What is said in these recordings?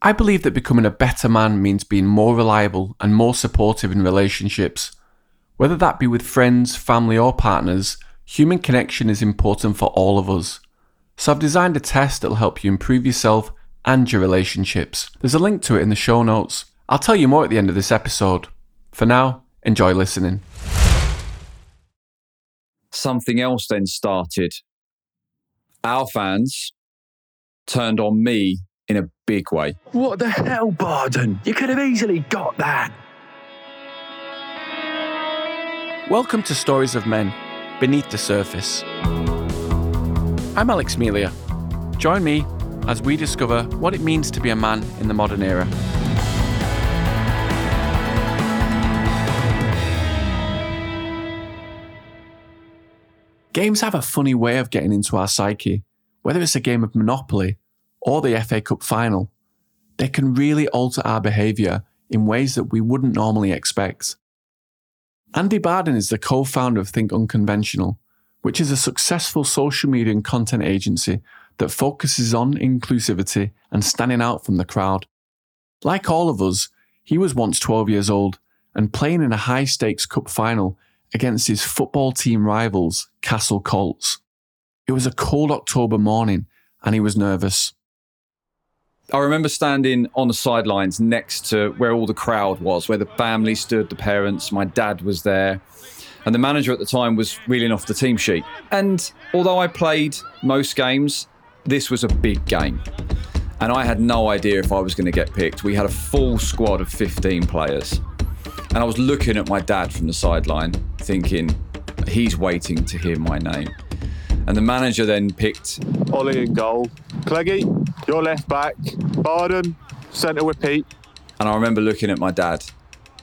I believe that becoming a better man means being more reliable and more supportive in relationships. Whether that be with friends, family, or partners, human connection is important for all of us. So I've designed a test that'll help you improve yourself and your relationships. There's a link to it in the show notes. I'll tell you more at the end of this episode. For now, enjoy listening. Something else then started. Our fans turned on me in a big way. What the hell, Barden? You could have easily got that. Welcome to Stories of Men Beneath the Surface. I'm Alex Melia. Join me as we discover what it means to be a man in the modern era. Games have a funny way of getting into our psyche, whether it's a game of Monopoly or the FA Cup final. They can really alter our behaviour in ways that we wouldn't normally expect. Andy Barden is the co founder of Think Unconventional, which is a successful social media and content agency that focuses on inclusivity and standing out from the crowd. Like all of us, he was once 12 years old and playing in a high stakes cup final against his football team rivals, Castle Colts. It was a cold October morning and he was nervous. I remember standing on the sidelines next to where all the crowd was, where the family stood, the parents, my dad was there. And the manager at the time was reeling off the team sheet. And although I played most games, this was a big game. And I had no idea if I was going to get picked. We had a full squad of 15 players. And I was looking at my dad from the sideline, thinking, he's waiting to hear my name. And the manager then picked Ollie in goal. Cleggy, your left back. Barden, centre with Pete. And I remember looking at my dad,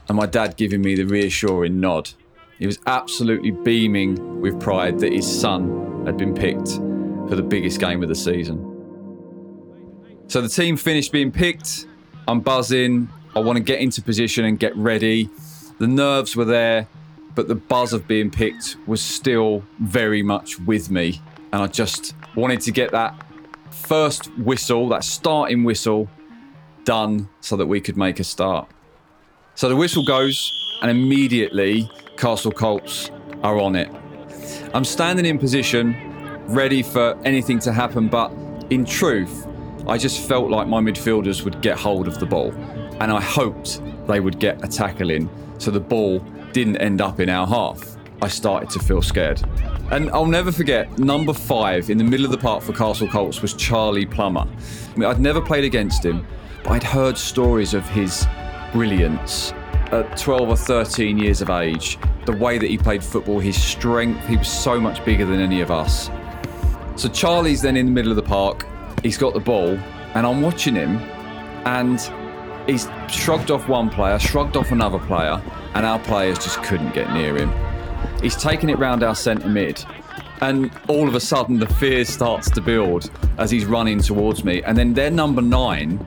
and my dad giving me the reassuring nod. He was absolutely beaming with pride that his son had been picked for the biggest game of the season. So the team finished being picked. I'm buzzing. I want to get into position and get ready. The nerves were there, but the buzz of being picked was still very much with me. And I just wanted to get that first whistle, that starting whistle, done so that we could make a start. So the whistle goes, and immediately Castle Colts are on it. I'm standing in position, ready for anything to happen, but in truth, I just felt like my midfielders would get hold of the ball, and I hoped they would get a tackle in so the ball didn't end up in our half. I started to feel scared. And I'll never forget, number five in the middle of the park for Castle Colts was Charlie Plummer. I mean, I'd never played against him, but I'd heard stories of his brilliance at 12 or 13 years of age. The way that he played football, his strength, he was so much bigger than any of us. So Charlie's then in the middle of the park, he's got the ball, and I'm watching him, and he's shrugged off one player, shrugged off another player, and our players just couldn't get near him. He's taken it round our centre mid, and all of a sudden the fear starts to build as he's running towards me. And then their number nine,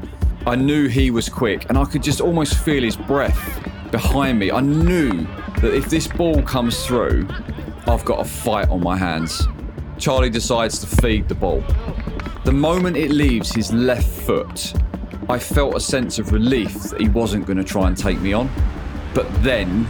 I knew he was quick, and I could just almost feel his breath behind me. I knew that if this ball comes through, I've got a fight on my hands. Charlie decides to feed the ball. The moment it leaves his left foot, I felt a sense of relief that he wasn't going to try and take me on. But then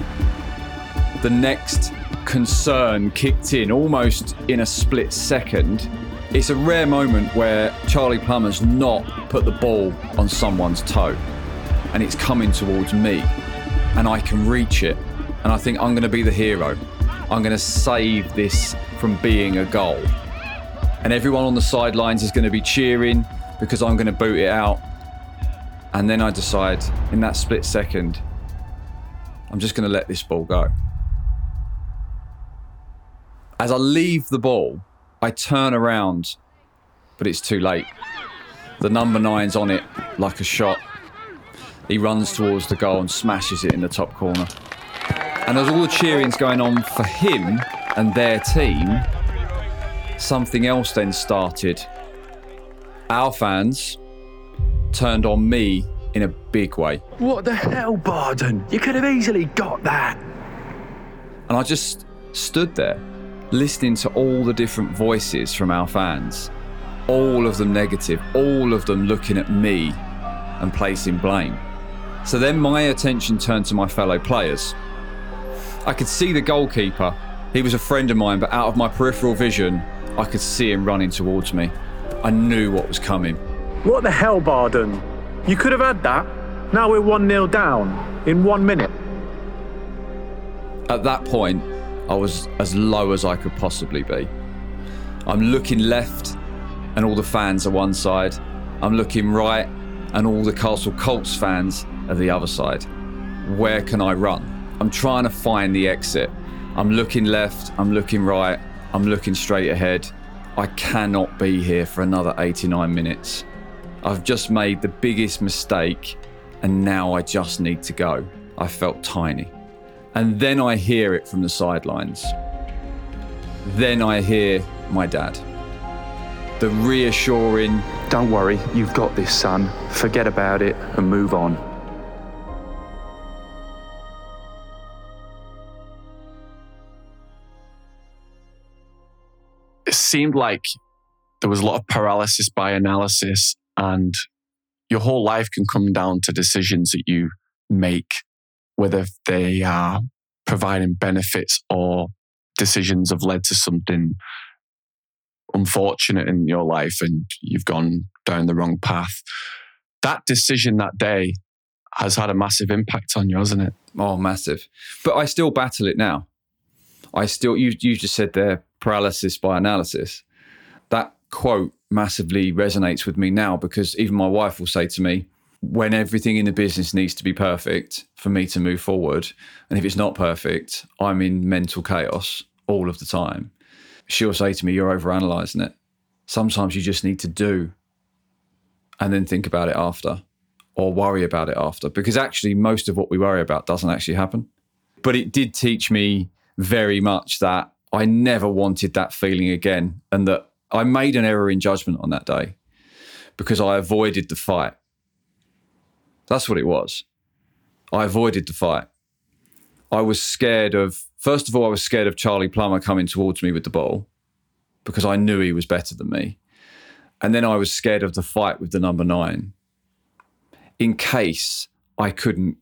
the next concern kicked in almost in a split second. It's a rare moment where Charlie Plummer's not put the ball on someone's toe and it's coming towards me and I can reach it. And I think I'm going to be the hero. I'm going to save this from being a goal. And everyone on the sidelines is going to be cheering because I'm going to boot it out. And then I decide in that split second, I'm just going to let this ball go. As I leave the ball, I turn around, but it's too late. The number nine's on it like a shot. He runs towards the goal and smashes it in the top corner. And as all the cheering's going on for him and their team, something else then started. Our fans turned on me in a big way. What the hell, Barden? You could have easily got that. And I just stood there, listening to all the different voices from our fans. All of them negative, all of them looking at me and placing blame. So then my attention turned to my fellow players. I could see the goalkeeper. He was a friend of mine, but out of my peripheral vision, I could see him running towards me. I knew what was coming. What the hell, Barden? You could have had that. Now we're 1 0 down in one minute. At that point, I was as low as I could possibly be. I'm looking left, and all the fans are one side. I'm looking right, and all the Castle Colts fans are the other side. Where can I run? I'm trying to find the exit. I'm looking left, I'm looking right, I'm looking straight ahead. I cannot be here for another 89 minutes. I've just made the biggest mistake, and now I just need to go. I felt tiny. And then I hear it from the sidelines. Then I hear my dad. The reassuring, Don't worry, you've got this, son. Forget about it and move on. it seemed like there was a lot of paralysis by analysis and your whole life can come down to decisions that you make whether they are providing benefits or decisions have led to something unfortunate in your life and you've gone down the wrong path that decision that day has had a massive impact on you hasn't it oh, massive. But I still battle it now. I still, you, you just said there, paralysis by analysis. That quote massively resonates with me now because even my wife will say to me, when everything in the business needs to be perfect for me to move forward, and if it's not perfect, I'm in mental chaos all of the time. She'll say to me, You're overanalyzing it. Sometimes you just need to do and then think about it after or worry about it after because actually, most of what we worry about doesn't actually happen. But it did teach me very much that I never wanted that feeling again and that I made an error in judgment on that day because I avoided the fight. That's what it was. I avoided the fight. I was scared of, first of all, I was scared of Charlie Plummer coming towards me with the ball because I knew he was better than me. And then I was scared of the fight with the number nine in case I couldn't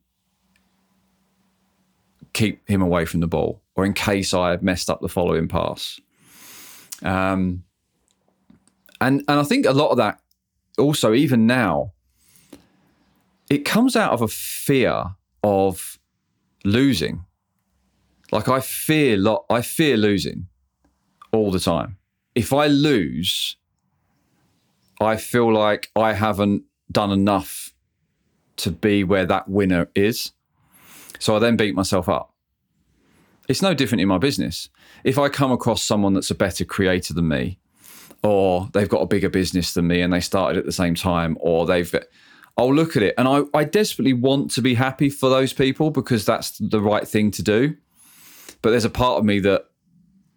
keep him away from the ball or in case I had messed up the following pass. Um, and and I think a lot of that also even now it comes out of a fear of losing. Like I fear lo- I fear losing all the time. If I lose, I feel like I haven't done enough to be where that winner is. So I then beat myself up. It's no different in my business. If I come across someone that's a better creator than me, or they've got a bigger business than me and they started at the same time, or they've, I'll look at it and I, I desperately want to be happy for those people because that's the right thing to do. But there's a part of me that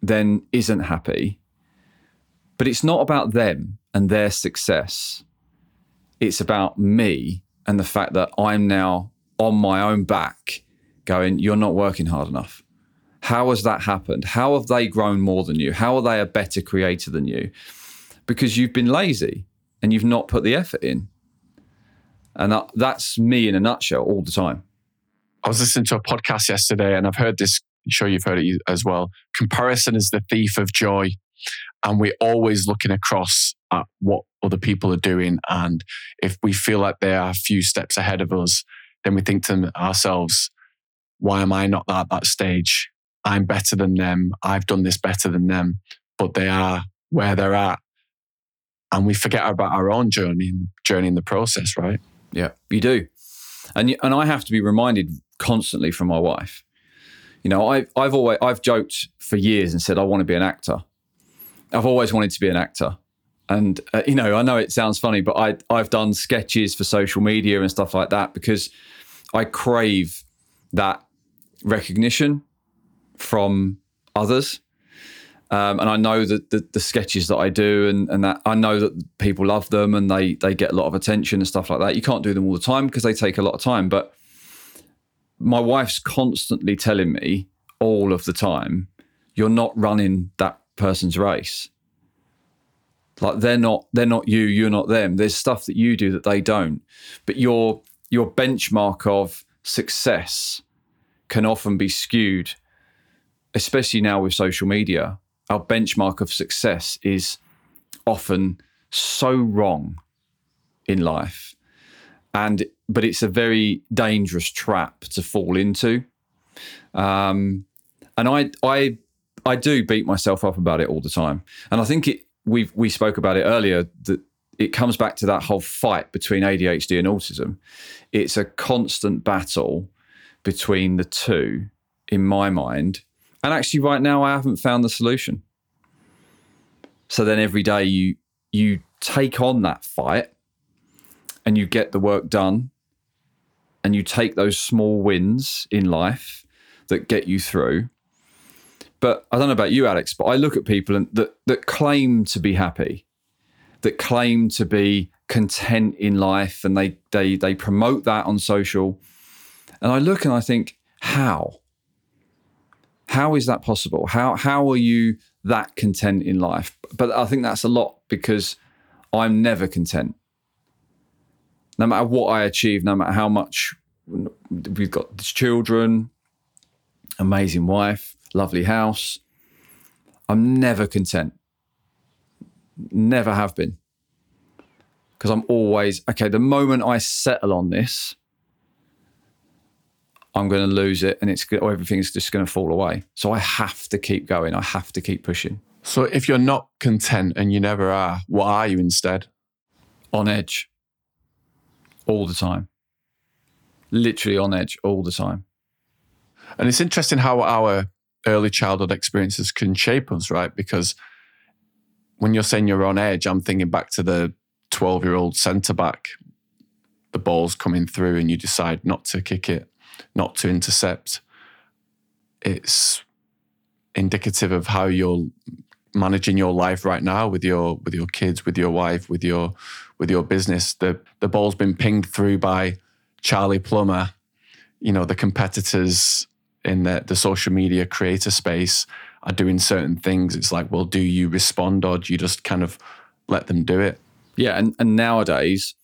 then isn't happy. But it's not about them and their success. It's about me and the fact that I'm now on my own back going, You're not working hard enough. How has that happened? How have they grown more than you? How are they a better creator than you? Because you've been lazy and you've not put the effort in. And that, that's me in a nutshell all the time. I was listening to a podcast yesterday and I've heard this, I'm sure you've heard it as well. Comparison is the thief of joy. And we're always looking across at what other people are doing. And if we feel like they are a few steps ahead of us, then we think to ourselves, why am I not at that stage? I'm better than them. I've done this better than them, but they are where they're at. And we forget about our own journey, journey in the process, right? Yeah, you do. And, and I have to be reminded constantly from my wife. You know, I, I've always, I've joked for years and said, I want to be an actor. I've always wanted to be an actor. And, uh, you know, I know it sounds funny, but I, I've done sketches for social media and stuff like that because I crave that recognition from others. Um, and I know that the, the sketches that I do and, and that I know that people love them and they they get a lot of attention and stuff like that. You can't do them all the time because they take a lot of time. But my wife's constantly telling me all of the time, you're not running that person's race. Like they're not they're not you, you're not them. There's stuff that you do that they don't. But your your benchmark of success can often be skewed, especially now with social media. Our benchmark of success is often so wrong in life. And but it's a very dangerous trap to fall into. Um, and I I I do beat myself up about it all the time. And I think it we we spoke about it earlier that it comes back to that whole fight between ADHD and autism. It's a constant battle between the two in my mind. And actually right now I haven't found the solution. So then every day you you take on that fight and you get the work done and you take those small wins in life that get you through. But I don't know about you, Alex, but I look at people and that, that claim to be happy, that claim to be content in life, and they they they promote that on social. And I look and I think, how? How is that possible? How how are you that content in life? But I think that's a lot because I'm never content. No matter what I achieve, no matter how much we've got children, amazing wife, lovely house, I'm never content. Never have been. Because I'm always, okay, the moment I settle on this, I'm going to lose it and it's or everything's just going to fall away. So I have to keep going. I have to keep pushing. So if you're not content and you never are, what are you instead? On edge. All the time. Literally on edge all the time. And it's interesting how our early childhood experiences can shape us, right? Because when you're saying you're on edge, I'm thinking back to the 12 year old centre back. The ball's coming through and you decide not to kick it, not to intercept. It's indicative of how you're managing your life right now with your with your kids, with your wife, with your with your business. The the ball's been pinged through by Charlie Plummer, you know, the competitors in the, the social media creator space are doing certain things. It's like, well, do you respond or do you just kind of let them do it? Yeah, and, and nowadays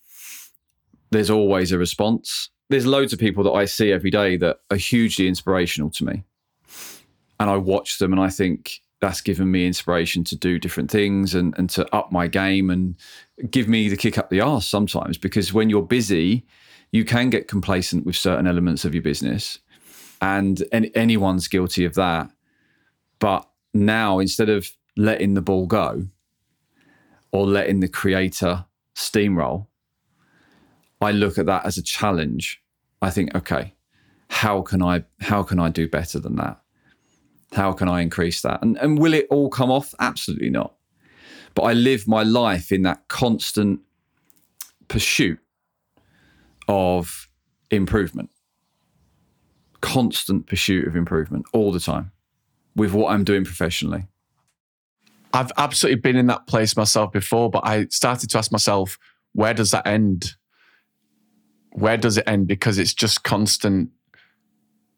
there's always a response. There's loads of people that I see every day that are hugely inspirational to me. And I watch them and I think that's given me inspiration to do different things and, and to up my game and give me the kick up the arse sometimes because when you're busy, you can get complacent with certain elements of your business. And, and anyone's guilty of that. But now, instead of letting the ball go or letting the creator steamroll, I look at that as a challenge. I think, okay, how can I how can I do better than that? How can I increase that? And and will it all come off? Absolutely not. But I live my life in that constant pursuit of improvement. Constant pursuit of improvement all the time with what I'm doing professionally. I've absolutely been in that place myself before, but I started to ask myself, where does that end? Where does it end? Because it's just constant.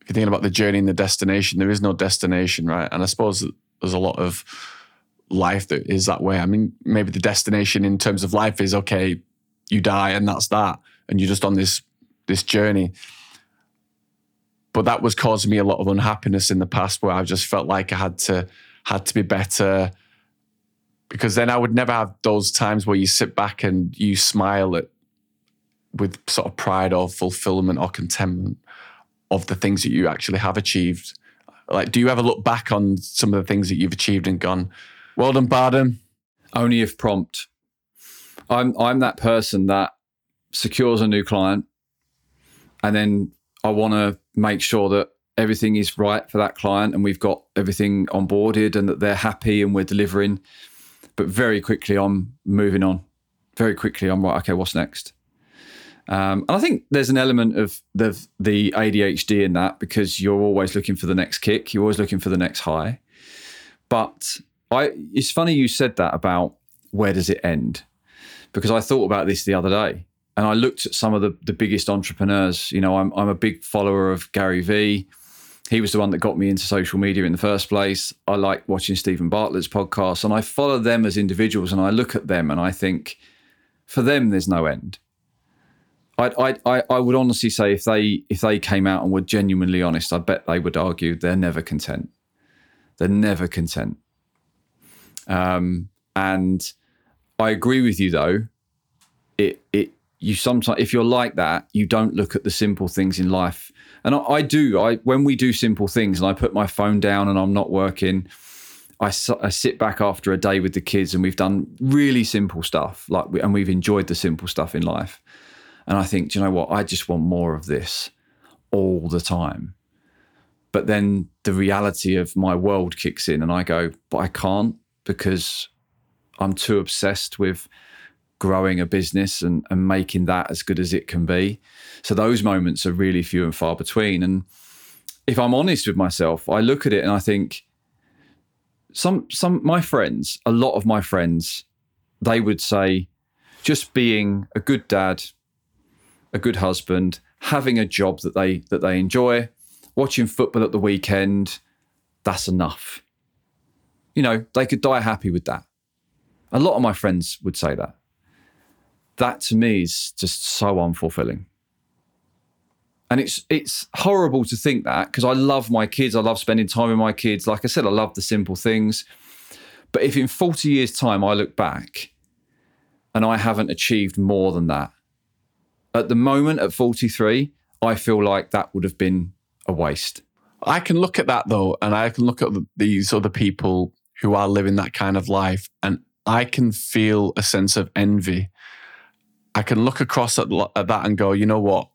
If you're thinking about the journey and the destination, there is no destination, right? And I suppose there's a lot of life that is that way. I mean, maybe the destination in terms of life is okay, you die and that's that, and you're just on this this journey. But that was causing me a lot of unhappiness in the past, where I just felt like I had to had to be better, because then I would never have those times where you sit back and you smile at with sort of pride or fulfillment or contentment of the things that you actually have achieved. Like, do you ever look back on some of the things that you've achieved and gone, "Well done, Barden"? Only if prompt. I'm I'm that person that secures a new client, and then I want to make sure that everything is right for that client, and we've got everything onboarded, and that they're happy, and we're delivering. But very quickly, I'm moving on. Very quickly, I'm right. Okay, what's next? Um, and I think there's an element of the the ADHD in that because you're always looking for the next kick, you're always looking for the next high. But I, it's funny you said that about where does it end, because I thought about this the other day, and I looked at some of the the biggest entrepreneurs. You know, I'm I'm a big follower of Gary Vee. he was the one that got me into social media in the first place. I like watching Steven Bartlett's podcast and I follow them as individuals and I look at them and I think for them there's no end. I, I, I would honestly say if they if they came out and were genuinely honest, I bet they would argue they're never content. They're never content. Um, and I agree with you though. It it you sometimes if you're like that, you don't look at the simple things in life. And I, I do. I when we do simple things, and I put my phone down and I'm not working. I, I sit back after a day with the kids and we've done really simple stuff like and we've enjoyed the simple stuff in life and I think, do you know what? I just want more of this all the time. But then the reality of my world kicks in, and I go, but I can't because I'm too obsessed with growing a business and, and making that as good as it can be. So those moments are really few and far between. And if I'm honest with myself, I look at it and I think some some my friends, a lot of my friends, they would say just being a good dad, a good husband, having a job that they that they enjoy, watching football at the weekend, that's enough. You know, they could die happy with that. A lot of my friends would say that. That to me is just so unfulfilling. And it's it's horrible to think that because I love my kids, I love spending time with my kids. Like I said, I love the simple things. But if in 40 years' time I look back and I haven't achieved more than that, at the moment at 43, I feel like that would have been a waste. I can look at that though, and I can look at these other people who are living that kind of life, and I can feel a sense of envy. I can look across at, at that and go, you know what?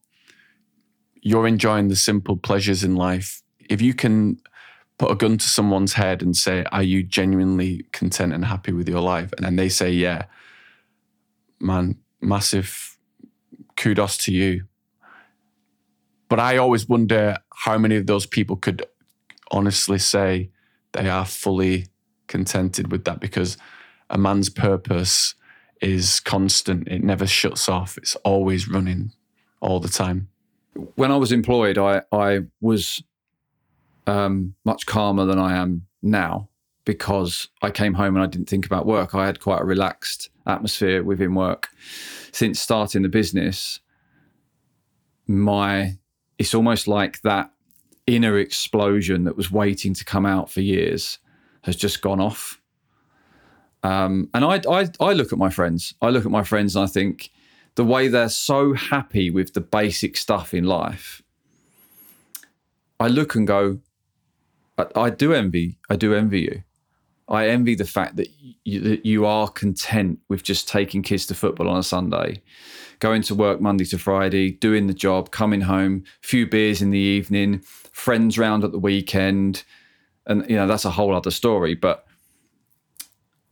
You're enjoying the simple pleasures in life. If you can put a gun to someone's head and say, Are you genuinely content and happy with your life? And then they say, Yeah, man, massive kudos to you. But I always wonder how many of those people could honestly say they are fully contented with that because a man's purpose is constant. It never shuts off. It's always running all the time. When I was employed, I, I was um, much calmer than I am now because I came home and I didn't think about work. I had quite a relaxed atmosphere within work since starting the business, my it's almost like that inner explosion that was waiting to come out for years has just gone off. Um, and I, I, I look at my friends. I look at my friends and I think the way they're so happy with the basic stuff in life. I look and go, I, I do envy. I do envy you. I envy the fact that you, that you are content with just taking kids to football on a Sunday, going to work Monday to Friday, doing the job, coming home, few beers in the evening, friends round at the weekend, and you know that's a whole other story. But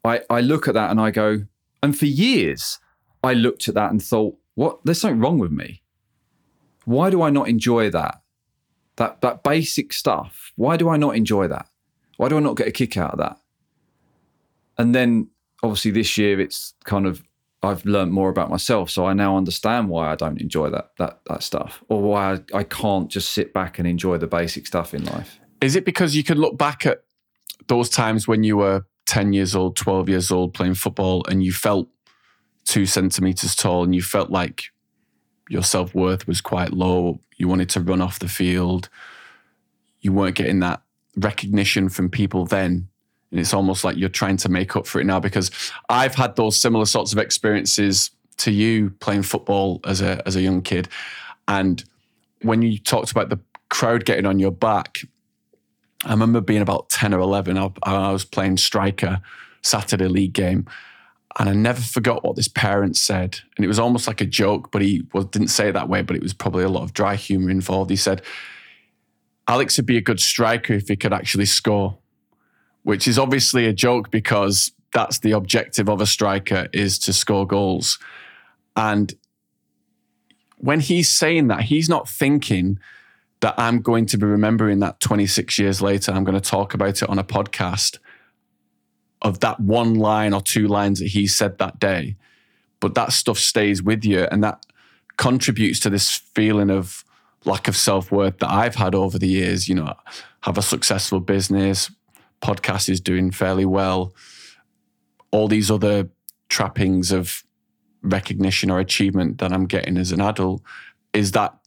I I look at that and I go, and for years I looked at that and thought, what? There's something wrong with me. Why do I not enjoy that? That that basic stuff. Why do I not enjoy that? Why do I not get a kick out of that? And then obviously this year it's kind of I've learned more about myself, so I now understand why I don't enjoy that that that stuff, or why I, I can't just sit back and enjoy the basic stuff in life. Is it because you can look back at those times when you were ten years old, twelve years old, playing football, and you felt two centimeters tall, and you felt like your self worth was quite low. You wanted to run off the field. You weren't getting that recognition from people then and it's almost like you're trying to make up for it now because I've had those similar sorts of experiences to you playing football as a as a young kid. And when you talked about the crowd getting on your back, I remember being about 10 or 11. I, I was playing striker Saturday league game. And I never forgot what this parent said. And it was almost like a joke, but he didn't say it that way, but it was probably a lot of dry humor involved. He said, Alex would be a good striker if he could actually score which is obviously a joke because that's the objective of a striker is to score goals. And when he's saying that, he's not thinking that I'm going to be remembering that 26 years later. I'm going to talk about it on a podcast of that one line or two lines that he said that day. But that stuff stays with you and that contributes to this feeling of lack of self worth that I've had over the years. You know, have a successful business, podcast is doing fairly well, all these other trappings of recognition or achievement that I'm getting as an adult. Is that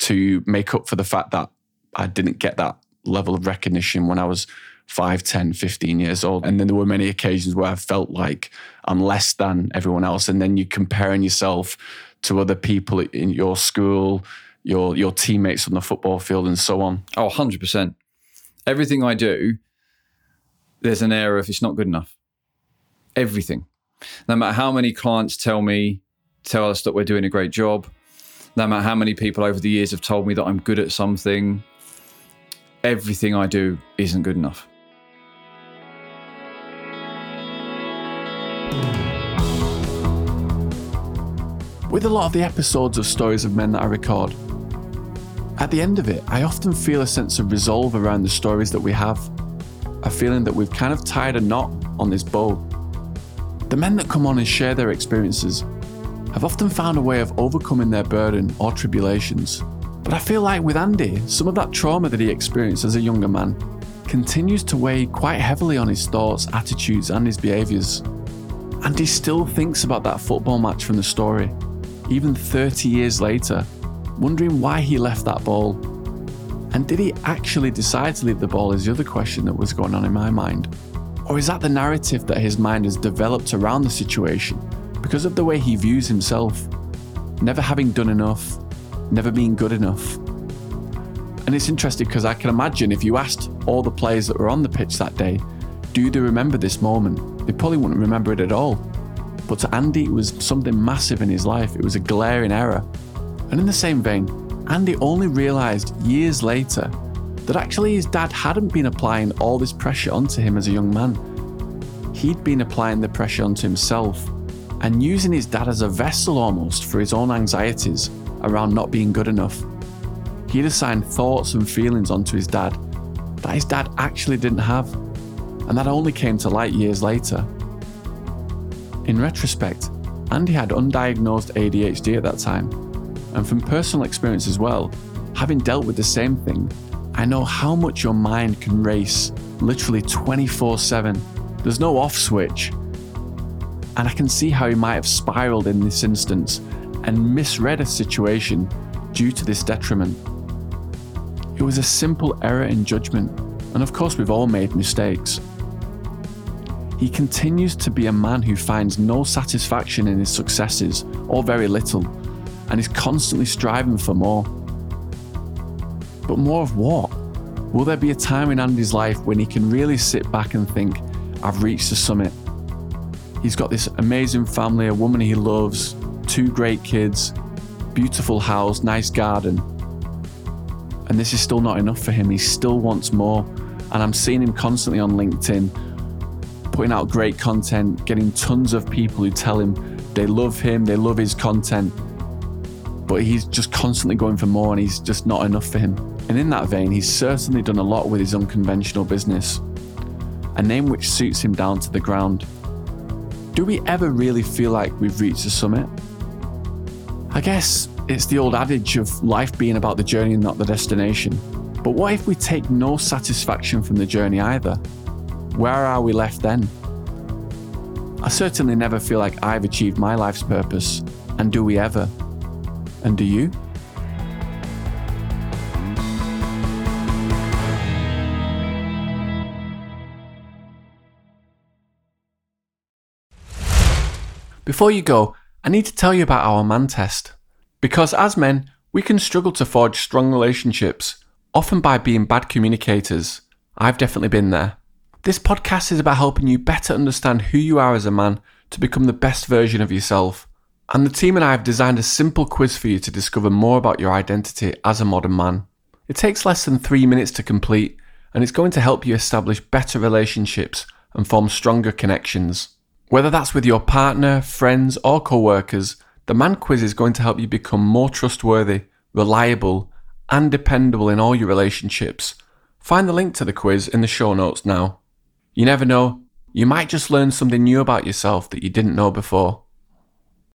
to make up for the fact that I didn't get that level of recognition when I was 5, 10, 15 years old. And then there were many occasions where I felt like I'm less than everyone else. And then you're comparing yourself to other people in your school, your your teammates on the football field and so on. Oh, 100%. Everything I do, there's an air of it's not good enough. Everything. No matter how many clients tell me, tell us that we're doing a great job, no matter how many people over the years have told me that I'm good at something, everything I do isn't good enough. With a lot of the episodes of Stories of Men that I record, at the end of it, I often feel a sense of resolve around the stories that we have, a feeling that we've kind of tied a knot on this bow. The men that come on and share their experiences have often found a way of overcoming their burden or tribulations. But I feel like with Andy, some of that trauma that he experienced as a younger man continues to weigh quite heavily on his thoughts, attitudes, and his behaviours. And he still thinks about that football match from the story, even 30 years later, wondering why he left that ball. And did he actually decide to leave the ball is the other question that was going on in my mind. Or is that the narrative that his mind has developed around the situation because of the way he views himself? Never having done enough, never being good enough. And it's interesting because I can imagine if you asked all the players that were on the pitch that day, do they remember this moment? They probably wouldn't remember it at all. But to Andy, it was something massive in his life. It was a glaring error. And in the same vein, Andy only realised years later that actually his dad hadn't been applying all this pressure onto him as a young man. He'd been applying the pressure onto himself and using his dad as a vessel almost for his own anxieties around not being good enough. He'd assigned thoughts and feelings onto his dad that his dad actually didn't have, and that only came to light years later. In retrospect, Andy had undiagnosed ADHD at that time, and from personal experience as well, having dealt with the same thing, I know how much your mind can race literally 24 7. There's no off switch. And I can see how he might have spiraled in this instance and misread a situation due to this detriment. It was a simple error in judgment, and of course, we've all made mistakes. He continues to be a man who finds no satisfaction in his successes, or very little, and is constantly striving for more. But more of what? Will there be a time in Andy's life when he can really sit back and think, I've reached the summit? He's got this amazing family, a woman he loves, two great kids, beautiful house, nice garden. And this is still not enough for him. He still wants more. And I'm seeing him constantly on LinkedIn, putting out great content, getting tons of people who tell him they love him, they love his content. But he's just constantly going for more and he's just not enough for him. And in that vein, he's certainly done a lot with his unconventional business, a name which suits him down to the ground. Do we ever really feel like we've reached the summit? I guess it's the old adage of life being about the journey and not the destination. But what if we take no satisfaction from the journey either? Where are we left then? I certainly never feel like I've achieved my life's purpose, and do we ever? And do you? Before you go, I need to tell you about our man test. Because as men, we can struggle to forge strong relationships, often by being bad communicators. I've definitely been there. This podcast is about helping you better understand who you are as a man to become the best version of yourself. And the team and I have designed a simple quiz for you to discover more about your identity as a modern man. It takes less than three minutes to complete, and it's going to help you establish better relationships and form stronger connections. Whether that's with your partner, friends, or co workers, the Man Quiz is going to help you become more trustworthy, reliable, and dependable in all your relationships. Find the link to the quiz in the show notes now. You never know, you might just learn something new about yourself that you didn't know before.